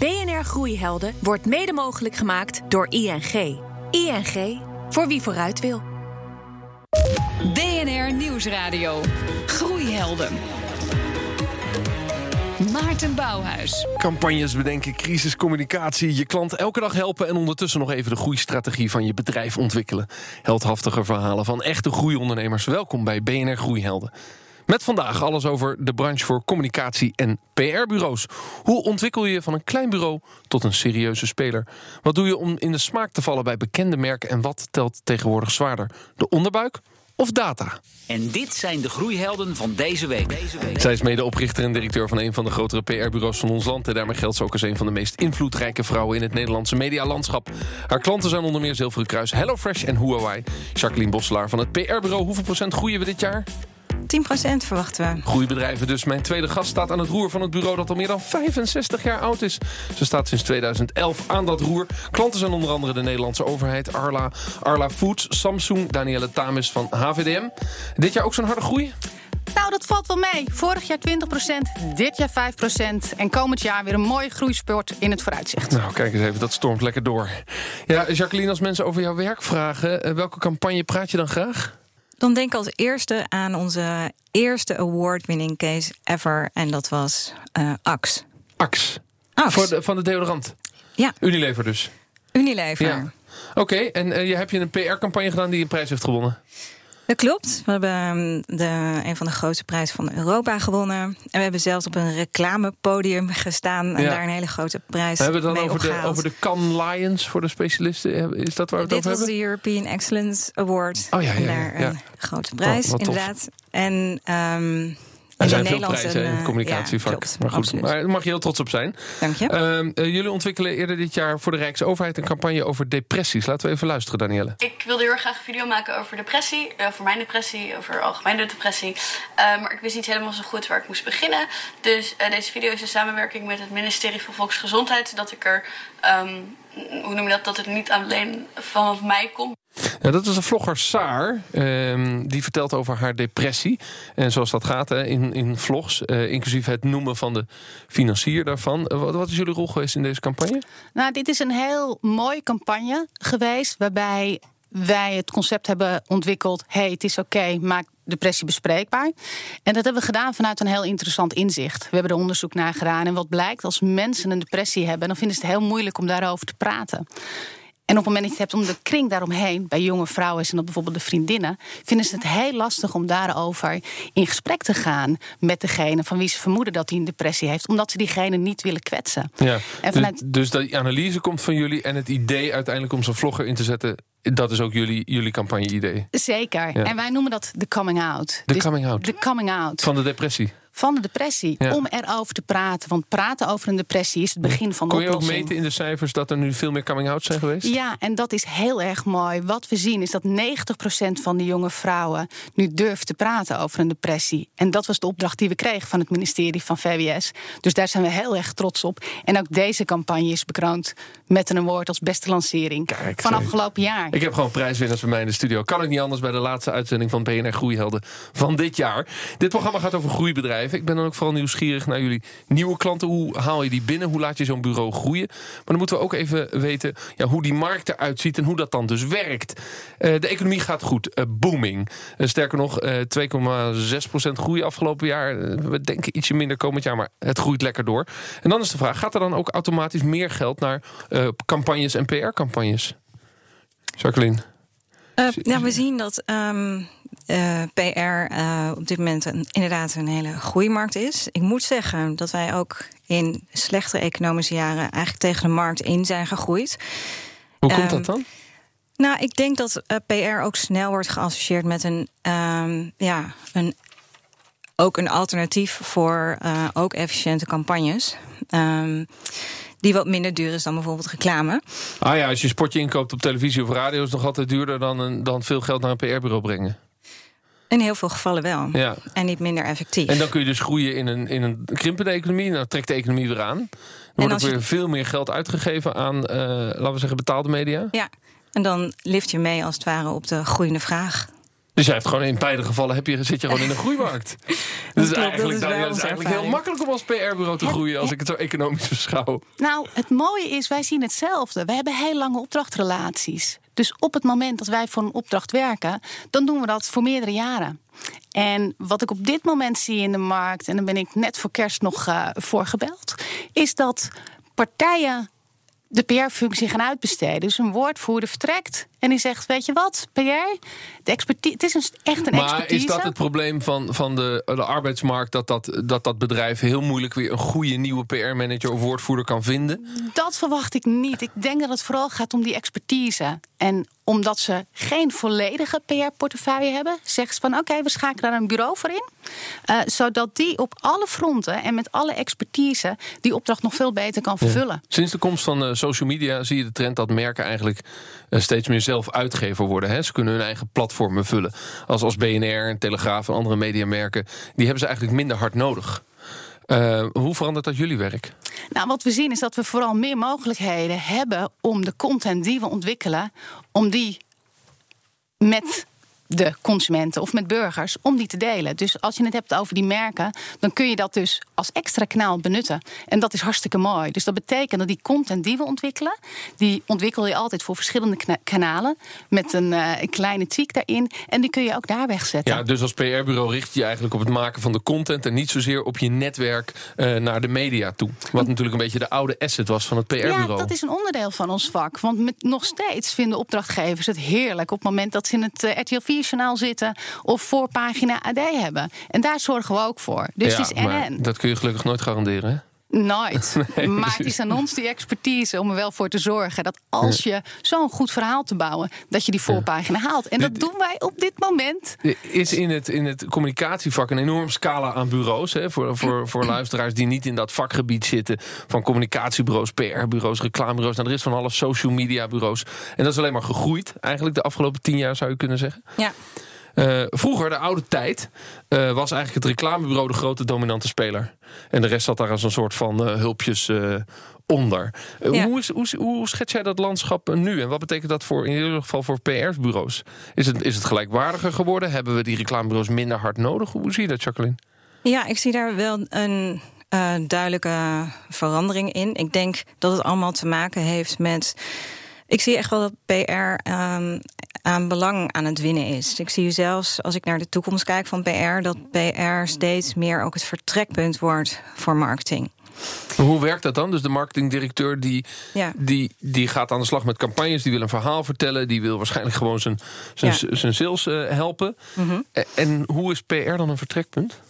BNR Groeihelden wordt mede mogelijk gemaakt door ING. ING, voor wie vooruit wil. BNR Nieuwsradio. Groeihelden. Maarten Bouwhuis. Campagnes bedenken, crisiscommunicatie, je klant elke dag helpen en ondertussen nog even de groeistrategie van je bedrijf ontwikkelen. Heldhaftige verhalen van echte groeiondernemers. Welkom bij BNR Groeihelden. Met vandaag alles over de branche voor communicatie en PR-bureaus. Hoe ontwikkel je van een klein bureau tot een serieuze speler? Wat doe je om in de smaak te vallen bij bekende merken en wat telt tegenwoordig zwaarder? De onderbuik of data? En dit zijn de groeihelden van deze week. Zij is medeoprichter en directeur van een van de grotere PR-bureaus van ons land. En daarmee geldt ze ook als een van de meest invloedrijke vrouwen in het Nederlandse medialandschap. Haar klanten zijn onder meer Zilveren Kruis, HelloFresh en Huawei. Jacqueline Bosselaar van het PR-bureau. Hoeveel procent groeien we dit jaar? 10% verwachten we. Groeibedrijven dus. Mijn tweede gast staat aan het roer van het bureau dat al meer dan 65 jaar oud is. Ze staat sinds 2011 aan dat roer. Klanten zijn onder andere de Nederlandse overheid, Arla, Arla Foods, Samsung, Danielle Tamis van HVDM. Dit jaar ook zo'n harde groei? Nou, dat valt wel mee. Vorig jaar 20%, dit jaar 5%. En komend jaar weer een mooie groeisport in het vooruitzicht. Nou, kijk eens even, dat stormt lekker door. Ja, Jacqueline, als mensen over jouw werk vragen... Eh, welke campagne praat je dan graag? Dan denk ik als eerste aan onze eerste award-winning case ever. En dat was uh, Axe. Axe? Axe. Voor de, van de deodorant? Ja. Unilever dus? Unilever. Ja. Oké, en uh, je hebt je een PR-campagne gedaan die een prijs heeft gewonnen? Dat klopt. We hebben ehm, de, een van de grootste prijzen van Europa gewonnen. En we hebben zelfs op een reclamepodium gestaan en daar een hele grote prijs we hebben het dan over de, over de Cannes Lions voor de specialisten? Is dat waar we het Dit over was hebben? de European Excellence Award. Oh ja, ja, ja, daar een grote prijs, tof. inderdaad. En um, Er zijn veel Nederlandse, prijzen in het eh, communicatievak. ja, klopt, maar goed, absoluut. maar daar mag je heel trots op zijn. Dank je. Ehm, eh, jullie ontwikkelen eerder dit jaar voor de Rijksoverheid een campagne over depressies. Laten we even luisteren, Danielle. Ik wilde heel erg graag een video maken over depressie, eh, over mijn depressie, over algemene depressie. Maar ik wist niet helemaal zo goed waar ik moest beginnen. Dus deze video is een samenwerking met het ministerie van Volksgezondheid, zodat ik er, ehm, hoe noem je dat, dat het niet alleen van mij komt. Ja, dat is een vlogger Saar. ehm, die vertelt over haar depressie. En zoals dat gaat hè, in, in vlogs, eh, inclusief het noemen van de financier daarvan. Eh, wat, wat is jullie rol geweest in deze campagne? Nou, dit is een heel mooie campagne geweest. Waarbij wij het concept hebben ontwikkeld. hey, het is oké, maak depressie bespreekbaar. En dat hebben we gedaan vanuit een heel interessant inzicht. We hebben er onderzoek naar gedaan. En wat blijkt, als mensen een depressie hebben, dan vinden ze het heel moeilijk om daarover te praten. En op het moment dat je het hebt om de kring daaromheen, bij jonge vrouwen zijn dat bijvoorbeeld de vriendinnen, vinden ze het heel lastig om daarover in gesprek te gaan met degene van wie ze vermoeden dat hij een depressie heeft, omdat ze diegene niet willen kwetsen. Ja, En vanuit- dus, dus die analyse komt van jullie en het idee uiteindelijk om zo'n vlogger in te zetten, dat is ook jullie, jullie campagne-idee. Zeker. Ja. En wij noemen dat de coming out. De Dus coming out. De coming out. Van de depressie. Van de depressie. Ja. Om erover te praten. Want praten over een depressie is het begin van de Kon je ook meten in de cijfers dat er nu veel meer coming-out zijn geweest? Ja, en dat is heel erg mooi. Wat we zien is dat 90% van de jonge vrouwen nu durft te praten over een depressie. En dat was de opdracht die we kregen van het ministerie van VWS. Dus daar zijn we heel erg trots op. En ook deze campagne is bekroond met een award als beste lancering Kijk, van afgelopen jaar. Ik heb gewoon prijswinnaars bij mij in de studio. Kan ik niet anders bij de laatste uitzending van BNR Groeihelden van dit jaar. Dit programma gaat over groeibedrijven. Ik ben dan ook vooral nieuwsgierig naar jullie nieuwe klanten. Hoe haal je die binnen? Hoe laat je zo'n bureau groeien? Maar dan moeten we ook even weten ja, hoe die markt eruit ziet en hoe dat dan dus werkt. Eh, de economie gaat goed. Eh, booming. Eh, sterker nog, eh 2,6% groei afgelopen jaar. We denken ietsje minder komend jaar, maar het groeit lekker door. En dan is de vraag, gaat er dan ook automatisch meer geld naar campagnes en PR-campagnes? Jacqueline? Ja, we zien dat um, uh, PR uh, op dit moment een, inderdaad een hele groeimarkt is. Ik moet zeggen dat wij ook in slechtere economische jaren eigenlijk tegen de markt in zijn gegroeid. Hoe komt dat dan? Nou, ik denk dat uh, PR ook snel wordt geassocieerd met een, um, ja, een ook een alternatief voor ook efficiënte campagnes. Um, die wat minder duur is dan bijvoorbeeld reclame. Ah ja, als je spotje inkoopt op televisie of radio... is het nog altijd duurder dan, een, dan veel geld naar een PR-bureau brengen. In heel veel gevallen wel. Ja. En niet minder effectief. En dan kun je dus groeien in een, in een krimpende economie. Nou trekt de economie weer aan. Dan wordt er weer je... veel meer geld uitgegeven aan, uh, laten we zeggen, betaalde media. Ja, en dan lift je mee als het ware op de groeiende vraag. Dus jij hebt gewoon in beide gevallen heb je, zit je gewoon in een groeimarkt. Dus klopt, dat eigenlijk, is wel Daniel, het is eigenlijk heel makkelijk om als PR-bureau te groeien als ik het zo economisch beschouw. Nou, het mooie is, wij zien hetzelfde. We hebben heel lange opdrachtrelaties. Dus op het moment dat wij voor een opdracht werken, dan doen we dat voor meerdere jaren. En wat ik op dit moment zie in de markt, en daar ben ik net voor kerst nog eh, voor gebeld, is dat partijen de PR-functie gaan uitbesteden. Dus een woordvoerder vertrekt en die zegt: Weet je wat, PR, de expertise, het is een, echt een Maar expertise. is dat het probleem van, van de, de arbeidsmarkt? Dat dat, dat dat bedrijf heel moeilijk weer een goede nieuwe PR-manager of woordvoerder kan vinden? Dat verwacht ik niet. Ik denk dat het vooral gaat om die expertise. En omdat ze geen volledige PR-portefeuille hebben, zeggen ze van oké, we schakelen daar een bureau voor in. Eh, zodat die op alle fronten en met alle expertise die opdracht nog veel beter kan vervullen. Sinds de komst van eh, social media zie je de trend dat merken eigenlijk eh, steeds meer zelf uitgever worden. Hè? Ze kunnen hun eigen platformen vullen. Als, als BNR en Telegraaf en andere mediamerken, die hebben ze eigenlijk minder hard nodig. Eh, hoe verandert dat jullie werk? Nou, wat we zien is dat we vooral meer mogelijkheden hebben om de content die we ontwikkelen, om die met de consumenten of met burgers om die te delen. Dus als je het hebt over die merken, dan kun je dat dus als extra kanaal benutten. En dat is hartstikke mooi. Dus dat betekent dat die content die we ontwikkelen, die ontwikkel je altijd voor verschillende kanalen met een, eh, een kleine tweak daarin. En die kun je ook daar wegzetten. Ja, dus als PR-bureau richt je eigenlijk op het maken van de content en niet zozeer op je netwerk eh, naar de media toe. Wat natuurlijk een beetje de oude asset was van het PR-bureau. Ja, dat is een onderdeel van ons vak. Want met, nog steeds vinden opdrachtgevers het heerlijk op het moment dat ze in het eh, RTL 4-journaal zitten of voorpagina AD hebben. En daar zorgen we ook voor. Dus Ja, het is maar NN. dat kun je gelukkig nooit garanderen. Nooit. maar het is aan ons die expertise om er wel voor te zorgen dat als je zo'n goed verhaal te bouwen, dat je die voorpagina haalt. En dat doen wij op dit moment. is in het, in het communicatievak een enorm scala aan bureaus. Hè, voor, voor, voor luisteraars die niet in dat vakgebied zitten. Van communicatiebureaus, PR-bureaus, reclamebureaus. Nou, er is van alles social media bureaus. En dat is alleen maar gegroeid. Eigenlijk de afgelopen tien jaar zou je kunnen zeggen. Ja. Eh, vroeger, de oude tijd, eh, was eigenlijk het reclamebureau de grote dominante speler. En de rest zat daar als een soort van eh, hulpjes onder. Ja. hoe, is, hoe, hoe schets jij dat landschap nu? En wat betekent dat voor, in ieder geval voor PR-bureaus? Is het, is het gelijkwaardiger geworden? Hebben we die reclamebureaus minder hard nodig? Hoe zie je dat, Jacqueline? Ja, ik zie daar wel een duidelijke verandering in. Ik denk dat het allemaal te maken heeft met. Ik zie echt wel dat PR ehm, aan belang aan het winnen is. Ik zie zelfs, als ik naar de toekomst kijk van PR, dat PR steeds meer ook het vertrekpunt wordt voor marketing. Hoe werkt dat dan? Dus de marketingdirecteur die, Ja. die, die gaat aan de slag met campagnes, die wil een verhaal vertellen, die wil waarschijnlijk gewoon zijn, zijn, Ja. zijn sales eh, helpen. En, en hoe is PR dan een vertrekpunt?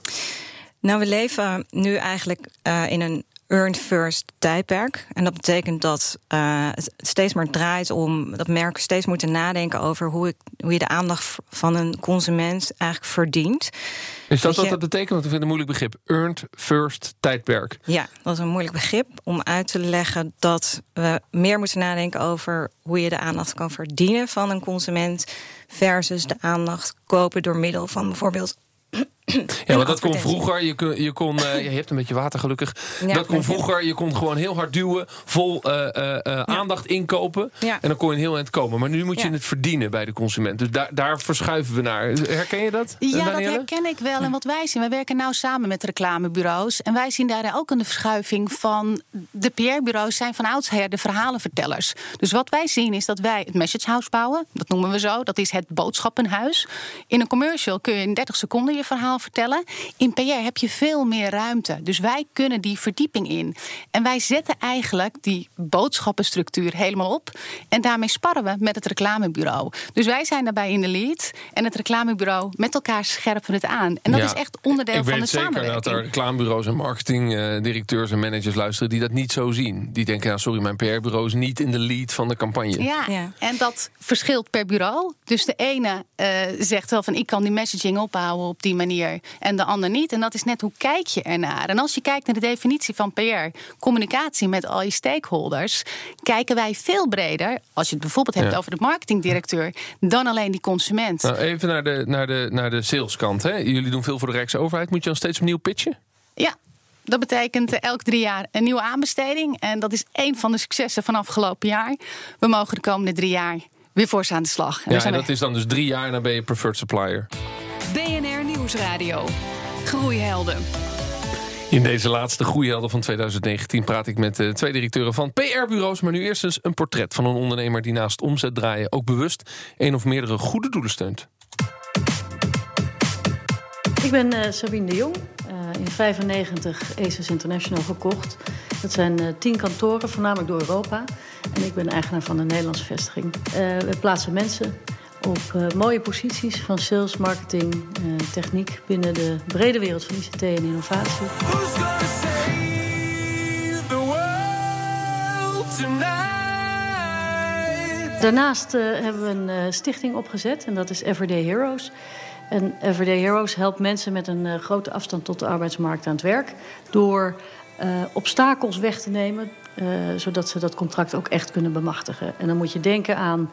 Nou, we leven nu eigenlijk eh, in een earned first tijdperk. En dat betekent dat eh, het steeds meer draait om dat merken steeds moeten nadenken over hoe, ik, hoe je de aandacht van een consument eigenlijk verdient. Is dat Weet wat je- dat betekent? Want ik vind het een moeilijk begrip. Earned first tijdperk. Ja, dat is een moeilijk begrip om uit te leggen dat we meer moeten nadenken over hoe je de aandacht kan verdienen van een consument versus de aandacht kopen door middel van bijvoorbeeld Ja, maar dat kon vroeger. Je, kon, je, kon, eh, je hebt een beetje water gelukkig. Ja, dat kon vroeger. Je kon gewoon heel hard duwen. Vol eh, eh, aandacht inkopen. Ja. En dan kon je een heel eind komen. Maar nu moet je het verdienen bij de consument. Dus daar, daar verschuiven we naar. Herken je dat? Ja, dat herken ik wel. En wat wij zien, wij werken nou samen met reclamebureaus. En wij zien daar ook een verschuiving van. De PR-bureaus zijn van oudsher de verhalenvertellers. Dus wat wij zien is dat wij het message house bouwen. Dat noemen we zo. Dat is het boodschappenhuis. In een commercial kun je in 30 seconden je verhaal vertellen. In PR heb je veel meer ruimte. Dus wij kunnen die verdieping in. En wij zetten eigenlijk die boodschappenstructuur helemaal op. En daarmee sparren we met het reclamebureau. Dus wij zijn daarbij in de lead. En het reclamebureau met elkaar scherpen het aan. En dat Ja, is echt onderdeel ik van de weet zeker samenwerking. dat er reclamebureaus en marketingdirecteurs en managers luisteren die dat niet zo zien. Die denken, nou, sorry, mijn PR-bureau is niet in de lead van de campagne. Ja, Ja. en dat verschilt per bureau. Dus de ene eh, zegt wel van ik kan die messaging ophouden op die manier en de ander niet. En dat is net hoe kijk je ernaar. En als je kijkt naar de definitie van PR, communicatie met al je stakeholders, kijken wij veel breder, als je het bijvoorbeeld hebt Ja. over de marketingdirecteur, dan alleen die consument. Nou, even naar de, naar de, naar de saleskant. Hè. Jullie doen veel voor de Rijksoverheid. Moet je dan steeds opnieuw pitchen? Ja. Dat betekent elk drie jaar een nieuwe aanbesteding. En dat is één van de successen van afgelopen jaar. We mogen de komende drie jaar weer voor ze aan de slag. En ja, en dat is dan dus drie jaar en dan ben je preferred supplier. Nieuwsradio. Groeihelden. In deze laatste groeihelden van 2019 praat ik met de twee directeuren van PR-bureaus. Maar nu eerst eens een portret van een ondernemer die naast omzet draaien ook bewust een of meerdere goede doelen steunt. Ik ben uh, Sabine de Jong, uh, in 95 ACES International gekocht. Dat zijn uh, tien kantoren, voornamelijk door Europa. En ik ben eigenaar van een Nederlandse vestiging. we plaatsen mensen op mooie posities van sales, marketing, techniek binnen de brede wereld van ICT en innovatie. Daarnaast hebben we een stichting opgezet en dat is Everyday Heroes. En Everyday Heroes helpt mensen met een grote afstand tot de arbeidsmarkt aan het werk. Door uh, obstakels weg te nemen, uh, zodat ze dat contract ook echt kunnen bemachtigen. En dan moet je denken aan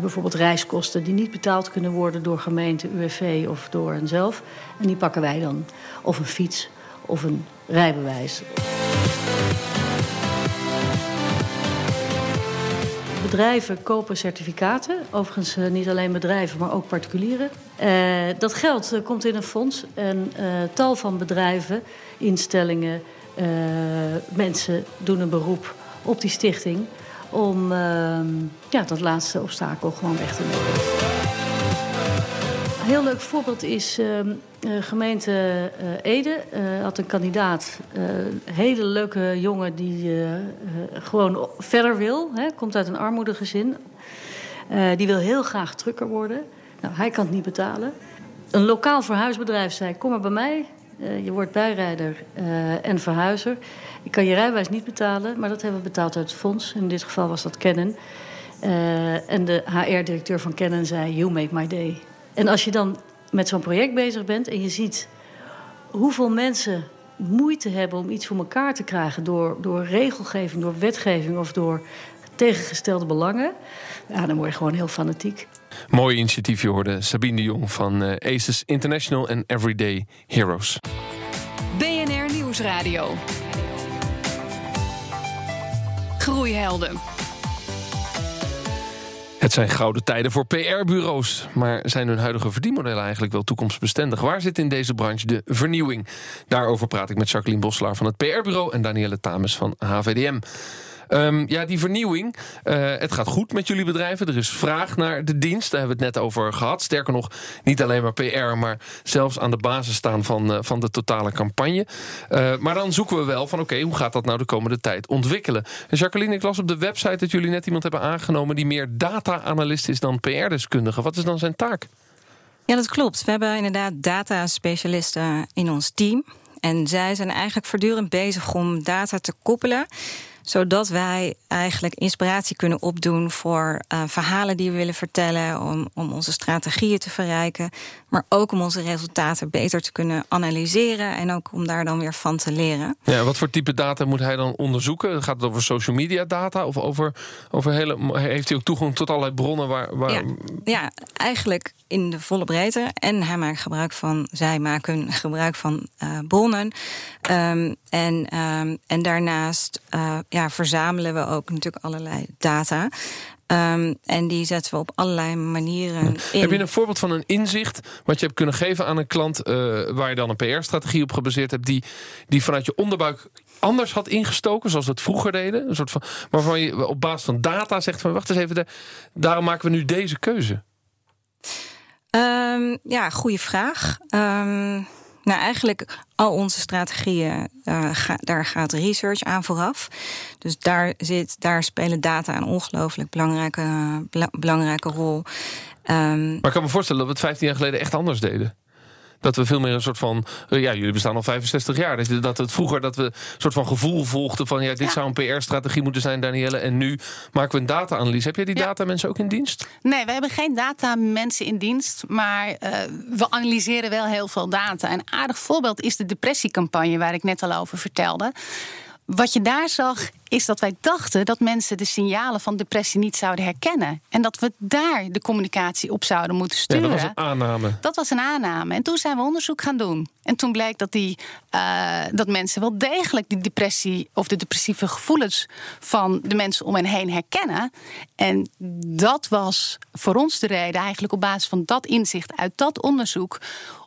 bijvoorbeeld reiskosten die niet betaald kunnen worden door gemeente, UWV of door henzelf. En die pakken wij dan. Of een fiets of een rijbewijs. Bedrijven kopen certificaten. Overigens uh, niet alleen bedrijven, maar ook particulieren. Uh, dat geld komt in een fonds. En tal van bedrijven, instellingen, mensen doen een beroep op die stichting... om ehm, ja, dat laatste obstakel gewoon weg te nemen heel leuk voorbeeld is uh, gemeente uh, Ede. Uh, had een kandidaat, een hele leuke jongen die gewoon verder wil. Hè, komt uit een armoedegezin. die wil heel graag trucker worden. Nou, hij kan het niet betalen. Een lokaal verhuisbedrijf zei: Kom maar bij mij. je wordt bijrijder en verhuizer. Ik kan je rijbewijs niet betalen, maar dat hebben we betaald uit het fonds. In dit geval was dat Canon. en de HR-directeur van Canon zei: You make my day. En als je dan met zo'n project bezig bent en je ziet hoeveel mensen moeite hebben om iets voor elkaar te krijgen door, door regelgeving, door wetgeving of door tegengestelde belangen, ja, dan word je gewoon heel fanatiek. Mooi initiatief, je hoorde Sabine de Jong van uh, ACES International en Everyday Heroes. BNR Nieuwsradio. Groeihelden. Het zijn gouden tijden voor PR-bureaus. Maar zijn hun huidige verdienmodellen eigenlijk wel toekomstbestendig? Waar zit in deze branche de vernieuwing? Daarover praat ik met Jacqueline Bosselaar van het PR-bureau... en Danielle Tames van HVDM. Um, ja, die vernieuwing. Uh, het gaat goed met jullie bedrijven. Er is vraag naar de dienst. Daar hebben we het net over gehad. Sterker nog, niet alleen maar PR, maar zelfs aan de basis staan van, uh, van de totale campagne. Uh, maar dan zoeken we wel van: oké, hoe gaat dat nou de komende tijd ontwikkelen? En Jacqueline, ik las op de website dat jullie net iemand hebben aangenomen die meer data-analyst is dan PR-deskundige. Wat is dan zijn taak? Ja, dat klopt. We hebben inderdaad data-specialisten in ons team. En zij zijn eigenlijk voortdurend bezig om data te koppelen zodat wij eigenlijk inspiratie kunnen opdoen voor uh, verhalen die we willen vertellen, om, om onze strategieën te verrijken, maar ook om onze resultaten beter te kunnen analyseren en ook om daar dan weer van te leren. Ja, wat voor type data moet hij dan onderzoeken? Gaat het over social media data of over, over hele. Heeft hij ook toegang tot allerlei bronnen waar. waar... Ja, ja, eigenlijk in de volle breedte. En hij maakt gebruik van, zij maken gebruik van uh, bronnen. Um, en, um, en daarnaast uh, ja, verzamelen we ook natuurlijk allerlei data. Um, en die zetten we op allerlei manieren in. Heb je een voorbeeld van een inzicht wat je hebt kunnen geven aan een klant... Uh, waar je dan een PR-strategie op gebaseerd hebt... Die, die vanuit je onderbuik anders had ingestoken, zoals we het vroeger deden? Een soort van, waarvan je op basis van data zegt van... wacht eens even, de, daarom maken we nu deze keuze. Um, ja, goede vraag. Um, nou, eigenlijk al onze strategieën, ga, daar gaat research aan vooraf. Dus daar, zit, daar spelen data een ongelooflijk belangrijke, belangrijke rol. Um, maar ik kan me voorstellen dat we het 15 jaar geleden echt anders deden dat we veel meer een soort van. Uh, ja, jullie bestaan al 65 jaar. Dat, dat het vroeger dat we een soort van gevoel volgden van ja, dit zou een PR-strategie moeten zijn, Danielle. En nu maken we een data-analyse. Heb jij die data mensen ook in dienst? Nee, we hebben geen data mensen in dienst. Maar uh, we analyseren wel heel veel data. Een aardig voorbeeld is de depressiecampagne waar ik net al over vertelde wat je daar zag, is dat wij dachten dat mensen de signalen van depressie niet zouden herkennen. En dat we daar de communicatie op zouden moeten Ja, sturen. dat was een aanname. Dat was een aanname. En toen zijn we onderzoek gaan doen. En toen bleek dat, die, eh, dat mensen wel degelijk die depressie of de depressieve gevoelens van de mensen om hen heen herkennen. En dat was voor ons de reden, eigenlijk op basis van dat inzicht uit dat onderzoek,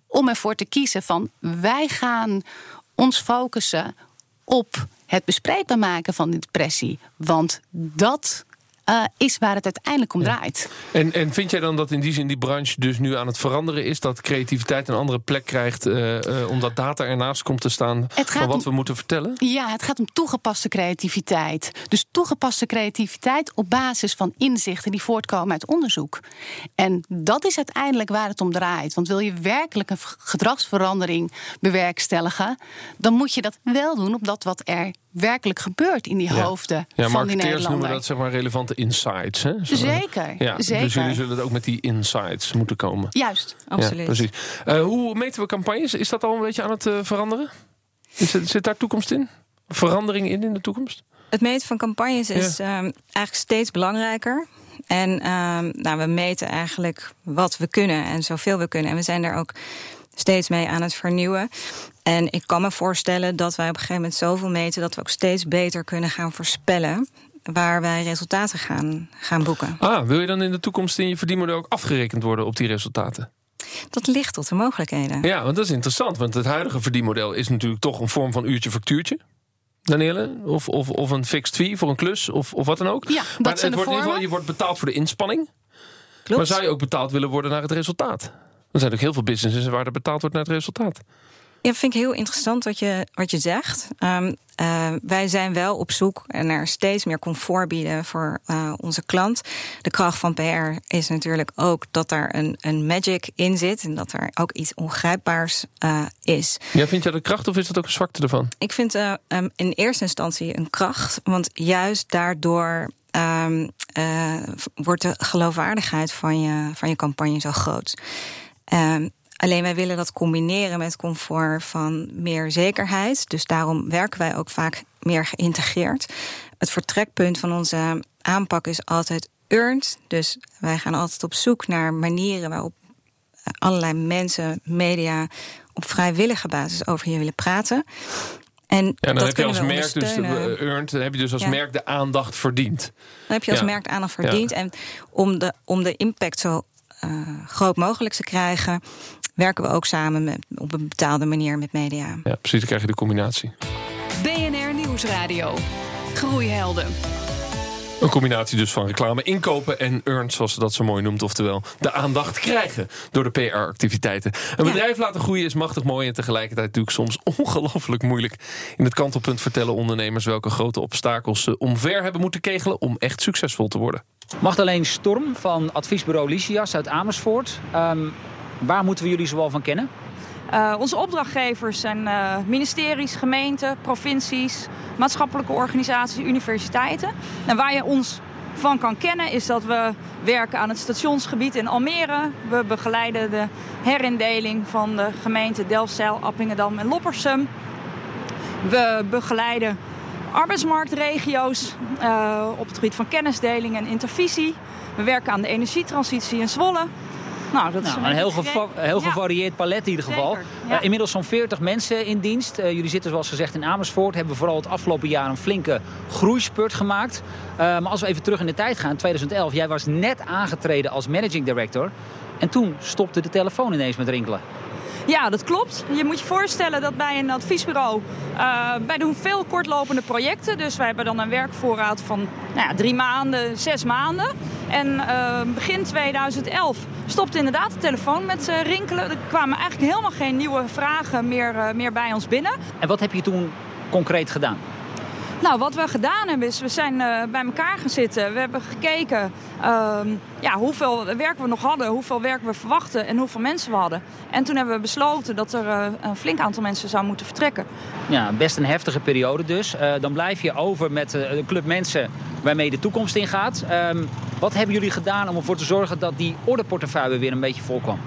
om ervoor te kiezen van wij gaan ons focussen op het bespreekbaar maken van die depressie. Want dat eh, is waar het uiteindelijk om draait. En, en vind jij dan dat in die zin die branche dus nu aan het veranderen is? Dat creativiteit een andere plek krijgt eh, eh, omdat data ernaast komt te staan van wat om- we moeten vertellen? Ja, het gaat om toegepaste creativiteit. Dus toegepaste creativiteit op basis van inzichten die voortkomen uit onderzoek. En dat is uiteindelijk waar het om draait. Want wil je werkelijk een gedragsverandering bewerkstelligen, dan moet je dat wel doen op dat wat er werkelijk gebeurt in die Ja. hoofden Ja, van die marketeers noemen dat zeg maar relevante insights. Hè? Zo- Zeker, Ja, zeker. Dus jullie zullen het ook met die insights moeten komen. Juist. Absoluut. Ja, precies. Eh, hoe meten we campagnes? Is dat al een beetje aan het eh, veranderen? Is zit daar toekomst in? Verandering in in de toekomst? Het meten van campagnes is ehm, eigenlijk steeds belangrijker. En ehm, nou, we meten eigenlijk wat we kunnen en zoveel we kunnen. En we zijn daar ook steeds mee aan het vernieuwen. En ik kan me voorstellen dat wij op een gegeven moment zoveel meten... dat we ook steeds beter kunnen gaan voorspellen... waar wij resultaten gaan, gaan boeken. Ah, wil je dan in de toekomst in je verdienmodel ook afgerekend worden op die resultaten? Dat ligt tot de mogelijkheden. Ja, want dat is interessant. Want het huidige verdienmodel is natuurlijk toch een vorm van uurtje-factuurtje. Danielle? Of, of, of een fixed fee voor een klus of, of wat dan ook. Ja, dat maar zijn het de wordt in ieder geval, vormen. je wordt betaald voor de inspanning. Klopt. Maar zou je ook betaald willen worden naar het resultaat? Er zijn ook heel veel businesses waar er betaald wordt naar het resultaat. Ja, vind ik heel interessant wat je, wat je zegt. Ehm, eh, wij zijn wel op zoek naar steeds meer comfort bieden voor eh, onze klant. De kracht van PR is natuurlijk ook dat daar een, een magic in zit. En dat er ook iets ongrijpbaars eh, is. Ja, vind jij dat kracht of is dat ook een zwakte ervan? Ik vind um, in eerste instantie een kracht. Want juist daardoor um, uh, wordt de geloofwaardigheid van je, van je campagne zo groot. Um, Alleen wij willen dat combineren met comfort van meer zekerheid. Dus daarom werken wij ook vaak meer geïntegreerd. Het vertrekpunt van onze aanpak is altijd earned. Dus wij gaan altijd op zoek naar manieren waarop allerlei mensen, media, op vrijwillige basis over je willen praten. En ja, dan dat heb je als merk dus de, earned, dan heb je dus als ja. merk de aandacht verdiend. Dan heb je als ja. merk de aandacht verdiend. En om de, om de impact zo uh, groot mogelijk te krijgen, werken we ook samen met, op een betaalde manier met media. Ja, precies, dan krijg je de combinatie. BNR Nieuwsradio. Groeihelden. Een combinatie dus van reclame inkopen en earned, zoals ze dat zo mooi noemt. Oftewel, de aandacht krijgen door de PR-activiteiten. Een ja. bedrijf laten groeien is machtig mooi en tegelijkertijd natuurlijk soms ongelooflijk moeilijk. In het kantelpunt vertellen ondernemers welke grote obstakels ze omver hebben moeten kegelen om echt succesvol te worden. Magdalene Storm van adviesbureau Lysias uit Amersfoort. Um, waar moeten we jullie zoal van kennen? Uh, onze opdrachtgevers zijn uh, ministeries, gemeenten, provincies, maatschappelijke organisaties, universiteiten. En waar je ons van kan kennen is dat we werken aan het stationsgebied in Almere. We begeleiden de herindeling van de gemeenten Delfzijl, Appingedam en Loppersum. We begeleiden arbeidsmarktregio's uh, op het gebied van kennisdeling en intervisie. We werken aan de energietransitie in Zwolle. Nou, dat is nou, een, een heel, geva heel gevarieerd palet in ieder geval. Ja. Uh, inmiddels zo'n 40 mensen in dienst. Uh, jullie zitten zoals gezegd in Amersfoort. Hebben vooral het afgelopen jaar een flinke groeispurt gemaakt. Uh, maar als we even terug in de tijd gaan, 2011. Jij was net aangetreden als managing director. En toen stopte de telefoon ineens met rinkelen. Ja, dat klopt. Je moet je voorstellen dat bij een adviesbureau... Uh, wij doen veel kortlopende projecten. Dus wij hebben dan een werkvoorraad van nou ja, drie maanden, zes maanden. En uh, begin 2011 stopte inderdaad de telefoon met uh, rinkelen. Er kwamen eigenlijk helemaal geen nieuwe vragen meer, meer bij ons binnen. En wat heb je toen concreet gedaan? Nou, wat we gedaan hebben is, we zijn uh, bij elkaar gaan zitten. We hebben gekeken uh, ja, hoeveel werk we nog hadden, hoeveel werk we verwachten en hoeveel mensen we hadden. En toen hebben we besloten dat er uh, een flink aantal mensen zou moeten vertrekken. Ja, best een heftige periode dus. dan blijf je over met een club mensen waarmee de toekomst ingaat. Um, wat hebben jullie gedaan om ervoor te zorgen dat die ordeportefeuille weer een beetje vol kwam?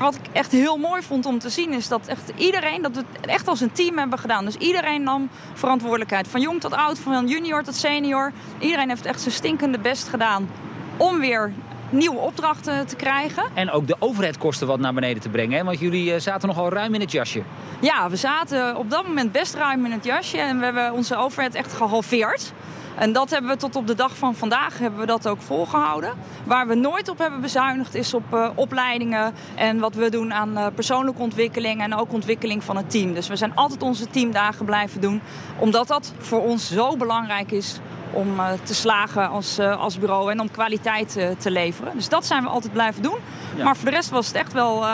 Wat ik echt heel mooi vond om te zien, is dat echt iedereen dat we het echt als een team hebben gedaan. Dus iedereen nam verantwoordelijkheid. Van jong tot oud, van junior tot senior. Iedereen heeft echt zijn stinkende best gedaan om weer nieuwe opdrachten te krijgen. En ook de overheidkosten wat naar beneden te brengen. Hè? Want jullie eh, zaten nogal ruim in het jasje. Ja, we zaten op dat moment best ruim in het jasje. En we hebben onze overheid echt gehalveerd. En dat hebben we tot op de dag van vandaag hebben we dat ook volgehouden. Waar we nooit op hebben bezuinigd is op uh, opleidingen en wat we doen aan uh, persoonlijke ontwikkeling en ook ontwikkeling van het team. Dus we zijn altijd onze teamdagen blijven doen, omdat dat voor ons zo belangrijk is om uh, te slagen als, als bureau en om kwaliteit te leveren. Dus dat zijn we altijd blijven doen. Ja. Maar voor de rest was het echt wel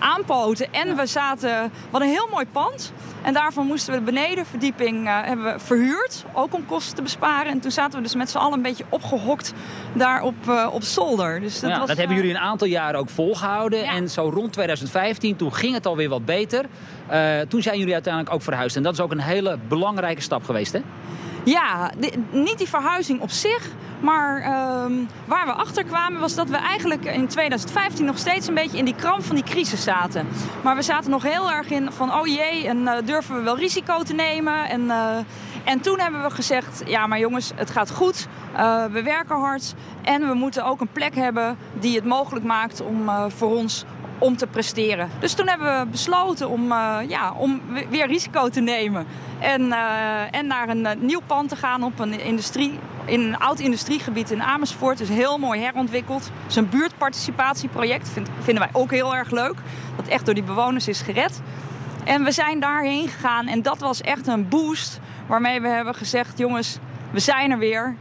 aanpoten. En we zaten, wat een heel mooi pand. En daarvan moesten we de benedenverdieping uh, hebben we verhuurd. Ook om kosten te besparen. En toen zaten we dus met z'n allen een beetje opgehokt daar op, uh, op zolder. Dus dat, ja, was, dat hebben jullie een aantal jaren ook volgehouden. Ja. En zo rond 2015, toen ging het alweer wat beter. Toen zijn jullie uiteindelijk ook verhuisd. En dat is ook een hele belangrijke stap geweest, hè? Ja, niet die verhuizing op zich. Maar uh, waar we achter kwamen was dat we eigenlijk in 2015 nog steeds een beetje in die kramp van die crisis zaten. Maar we zaten nog heel erg in van oh jee, en uh, durven we wel risico te nemen? En, uh, en toen hebben we gezegd, ja maar jongens, het gaat goed. Uh, we werken hard en we moeten ook een plek hebben die het mogelijk maakt om voor ons om te presteren. Dus toen hebben we besloten om, uh, ja, om weer risico te nemen. En, uh, en naar een uh, nieuw pand te gaan op een industrie, in een oud industriegebied in Amersfoort. Dus heel mooi herontwikkeld. Het is een buurtparticipatieproject. Vind, vinden wij ook heel erg leuk. Dat echt door die bewoners is gered. En we zijn daarheen gegaan en dat was echt een boost. Waarmee we hebben gezegd, jongens, we zijn er weer.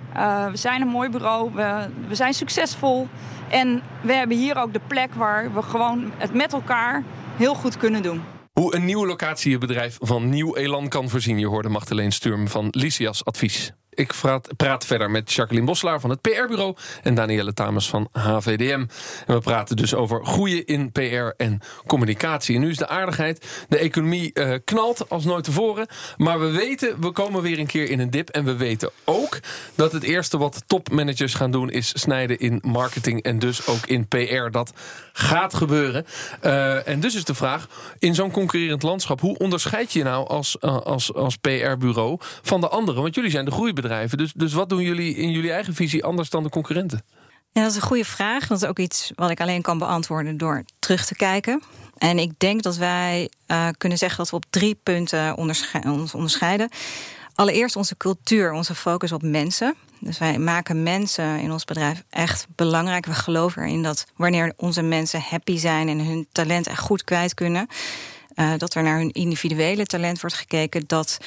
we zijn een mooi bureau. We, we zijn succesvol. En we hebben hier ook de plek waar we gewoon het met elkaar heel goed kunnen doen. Hoe een nieuwe locatie je bedrijf van nieuw elan kan voorzien. Je hoorde Magdalene Sturm van Lysias Advies. Ik praat, praat, verder met Jacqueline Boslaar van het PR-bureau en Danielle Tamers van HVDM. En we praten dus over groeien in PR en communicatie. En nu is de aardigheid, de economie uh, knalt als nooit tevoren. Maar we weten, we komen weer een keer in een dip. En we weten ook dat het eerste wat topmanagers gaan doen is snijden in marketing en dus ook in PR. Dat gaat gebeuren. Uh, en dus is de vraag, in zo'n concurrerend landschap, hoe onderscheid je nou als, uh, als, als PR-bureau van de anderen? Want jullie zijn de groeibedrijven. Dus, dus wat doen jullie in jullie eigen visie anders dan de concurrenten? Ja, dat is een goede vraag. Dat is ook iets wat ik alleen kan beantwoorden door terug te kijken. En ik denk dat wij uh, kunnen zeggen dat we op drie punten ons onderscheiden. Allereerst onze cultuur, onze focus op mensen. Dus wij maken mensen in ons bedrijf echt belangrijk. We geloven erin dat wanneer onze mensen happy zijn en hun talent echt goed kwijt kunnen, uh, dat er naar hun individuele talent wordt gekeken, dat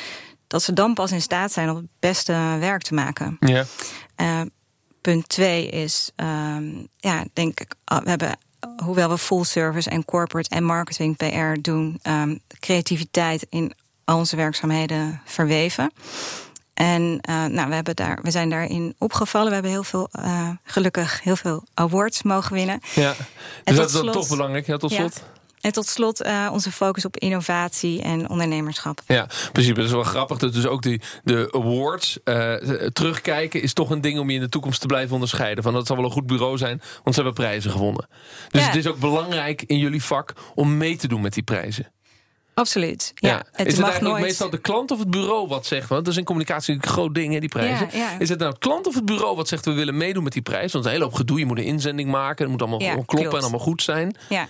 dat ze dan pas in staat zijn om het beste werk te maken. Ja. Uh, punt twee is, um, ja, denk ik, we hebben, hoewel we full service en corporate en marketing PR doen, um, creativiteit in onze werkzaamheden verweven. En uh, nou, we, hebben daar, we zijn daarin opgevallen. We hebben heel veel, uh, gelukkig heel veel awards mogen winnen. Ja, dus dat is slot, toch belangrijk, ja, tot slot. Ja. En tot slot uh, onze focus op innovatie en ondernemerschap. Ja, precies. Dat is wel grappig. Dat dus ook die, de awards uh, terugkijken is toch een ding om je in de toekomst te blijven onderscheiden. Van dat zal wel een goed bureau zijn, want ze hebben prijzen gewonnen. Dus ja. het is ook belangrijk in jullie vak om mee te doen met die prijzen. Absoluut. Ja, ja. Het is het mag eigenlijk nooit... meestal de klant of het bureau wat zegt? Want dat is in communicatie een groot ding, hè, die prijzen. Ja, ja. Is het nou het klant of het bureau wat zegt we willen meedoen met die prijs? Want een hele hoop gedoe. Je moet een inzending maken. Het moet allemaal kloppen klopt. en allemaal goed zijn. Ja.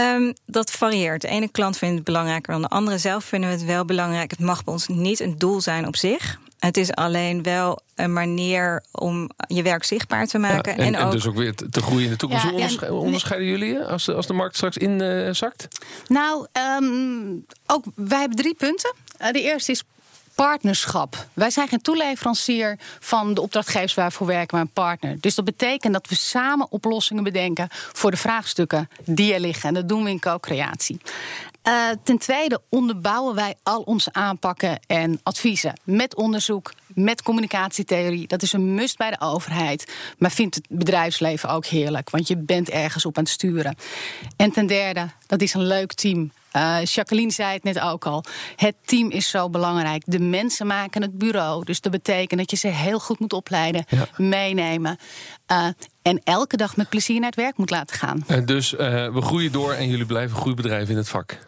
Um, dat varieert. De ene klant vindt het belangrijker dan de andere. Zelf vinden we het wel belangrijk. Het mag bij ons niet een doel zijn op zich. Het is alleen wel een manier om je werk zichtbaar te maken. Ja, en, en, ook, en, dus ook weer te groeien in de toekomst. Ja, Hoe ondersche en- onderscheiden jullie je als de, als de markt straks inzakt? Nou, um, ook, wij hebben drie punten. Uh, de eerste is partnerschap. Wij zijn geen toeleverancier van de opdrachtgevers waarvoor werken, maar een partner. Dus dat betekent dat we samen oplossingen bedenken voor de vraagstukken die er liggen. En dat doen we in co-creatie. Uh, ten tweede onderbouwen wij al onze aanpakken en adviezen met onderzoek, met communicatietheorie. Dat is een must bij de overheid, maar vindt het bedrijfsleven ook heerlijk, want je bent ergens op aan het sturen. En ten derde, dat is een leuk team. Uh, Jacqueline zei het net ook al. Het team is zo belangrijk. De mensen maken het bureau. Dus dat betekent dat je ze heel goed moet opleiden, meenemen. Uh, en elke dag met plezier naar het werk moet laten gaan. En dus uh, we groeien door en jullie blijven groeibedrijven in het vak.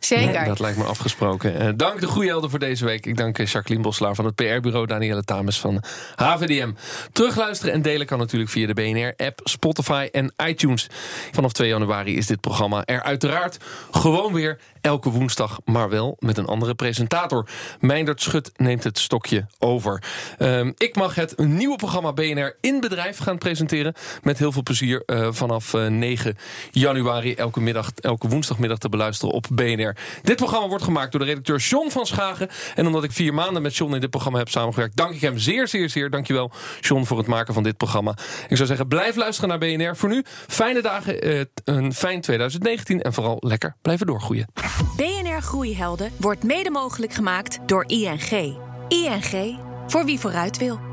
Zeker. dat lijkt me afgesproken. Uh, dank de goede helden voor deze week. Ik dank Jacqueline Boslaar van het PR-bureau... Danielle Tames van HVDM. Terugluisteren en delen kan natuurlijk via de BNR-app, Spotify en iTunes. Vanaf 2 januari is dit programma er uiteraard gewoon weer elke woensdag, maar wel met een andere presentator. Meindert Schut neemt het stokje over. Um, ik mag het nieuwe programma BNR in bedrijf gaan presenteren. Met heel veel plezier uh, vanaf uh, 9 januari elke, middag, elke woensdagmiddag te beluisteren op BNR. Dit programma wordt gemaakt door de redacteur John van Schagen. En omdat ik vier maanden met John in dit programma heb samengewerkt... dank ik hem zeer, zeer, zeer. Dankjewel, John, voor het maken van dit programma. Ik zou zeggen, blijf luisteren naar BNR. Voor nu, fijne dagen, uh, een fijn 2019 en vooral lekker blijven doorgroeien. BNR Groeihelden wordt mede mogelijk gemaakt door ING. ING, voor wie vooruit wil.